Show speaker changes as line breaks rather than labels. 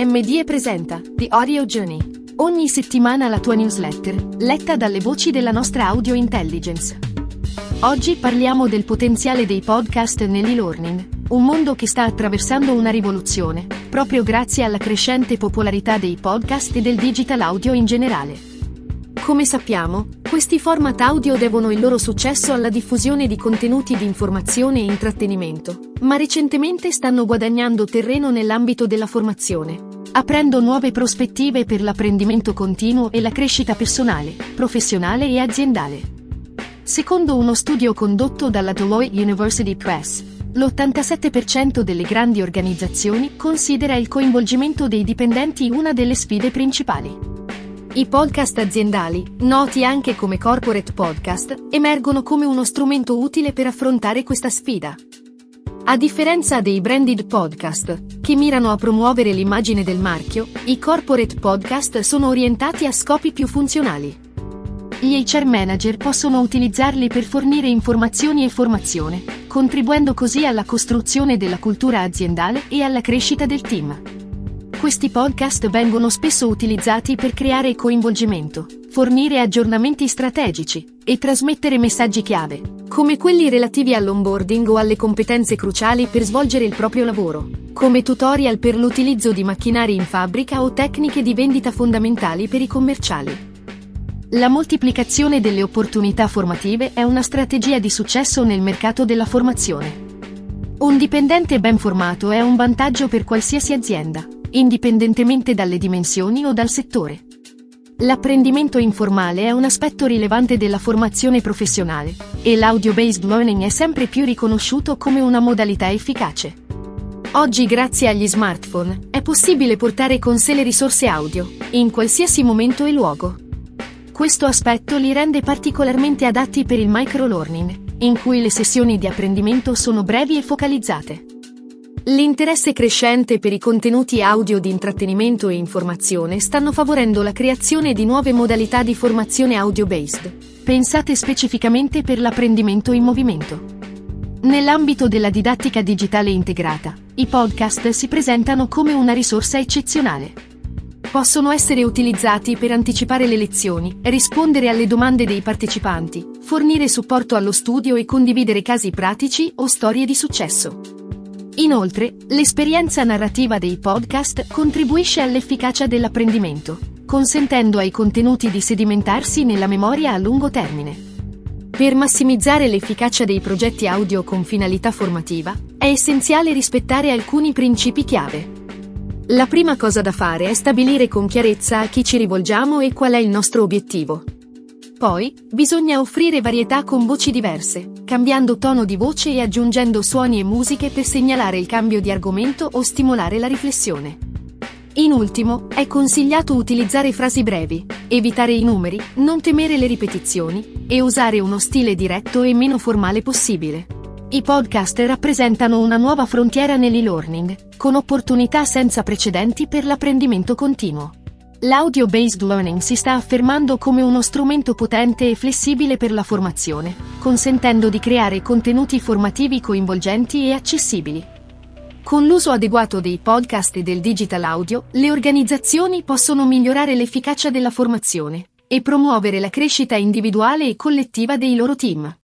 MDE presenta The Audio Journey. Ogni settimana la tua newsletter, letta dalle voci della nostra audio intelligence. Oggi parliamo del potenziale dei podcast nell'e-learning, un mondo che sta attraversando una rivoluzione, proprio grazie alla crescente popolarità dei podcast e del digital audio in generale. Come sappiamo, questi format audio devono il loro successo alla diffusione di contenuti di informazione e intrattenimento, ma recentemente stanno guadagnando terreno nell'ambito della formazione, aprendo nuove prospettive per l'apprendimento continuo e la crescita personale, professionale e aziendale. Secondo uno studio condotto dalla Deloitte University Press, l'87% delle grandi organizzazioni considera il coinvolgimento dei dipendenti una delle sfide principali. I podcast aziendali, noti anche come corporate podcast, emergono come uno strumento utile per affrontare questa sfida. A differenza dei branded podcast, che mirano a promuovere l'immagine del marchio, i corporate podcast sono orientati a scopi più funzionali. Gli HR manager possono utilizzarli per fornire informazioni e formazione, contribuendo così alla costruzione della cultura aziendale e alla crescita del team. Questi podcast vengono spesso utilizzati per creare coinvolgimento, fornire aggiornamenti strategici e trasmettere messaggi chiave, come quelli relativi all'onboarding o alle competenze cruciali per svolgere il proprio lavoro, come tutorial per l'utilizzo di macchinari in fabbrica o tecniche di vendita fondamentali per i commerciali. La moltiplicazione delle opportunità formative è una strategia di successo nel mercato della formazione. Un dipendente ben formato è un vantaggio per qualsiasi azienda indipendentemente dalle dimensioni o dal settore. L'apprendimento informale è un aspetto rilevante della formazione professionale e l'audio-based learning è sempre più riconosciuto come una modalità efficace. Oggi grazie agli smartphone è possibile portare con sé le risorse audio, in qualsiasi momento e luogo. Questo aspetto li rende particolarmente adatti per il microlearning, in cui le sessioni di apprendimento sono brevi e focalizzate. L'interesse crescente per i contenuti audio di intrattenimento e informazione stanno favorendo la creazione di nuove modalità di formazione audio-based, pensate specificamente per l'apprendimento in movimento. Nell'ambito della didattica digitale integrata, i podcast si presentano come una risorsa eccezionale. Possono essere utilizzati per anticipare le lezioni, rispondere alle domande dei partecipanti, fornire supporto allo studio e condividere casi pratici o storie di successo. Inoltre, l'esperienza narrativa dei podcast contribuisce all'efficacia dell'apprendimento, consentendo ai contenuti di sedimentarsi nella memoria a lungo termine. Per massimizzare l'efficacia dei progetti audio con finalità formativa, è essenziale rispettare alcuni principi chiave. La prima cosa da fare è stabilire con chiarezza a chi ci rivolgiamo e qual è il nostro obiettivo. Poi, bisogna offrire varietà con voci diverse, cambiando tono di voce e aggiungendo suoni e musiche per segnalare il cambio di argomento o stimolare la riflessione. In ultimo, è consigliato utilizzare frasi brevi, evitare i numeri, non temere le ripetizioni e usare uno stile diretto e meno formale possibile. I podcast rappresentano una nuova frontiera nell'e-learning, con opportunità senza precedenti per l'apprendimento continuo. L'audio-based learning si sta affermando come uno strumento potente e flessibile per la formazione, consentendo di creare contenuti formativi coinvolgenti e accessibili. Con l'uso adeguato dei podcast e del digital audio, le organizzazioni possono migliorare l'efficacia della formazione e promuovere la crescita individuale e collettiva dei loro team.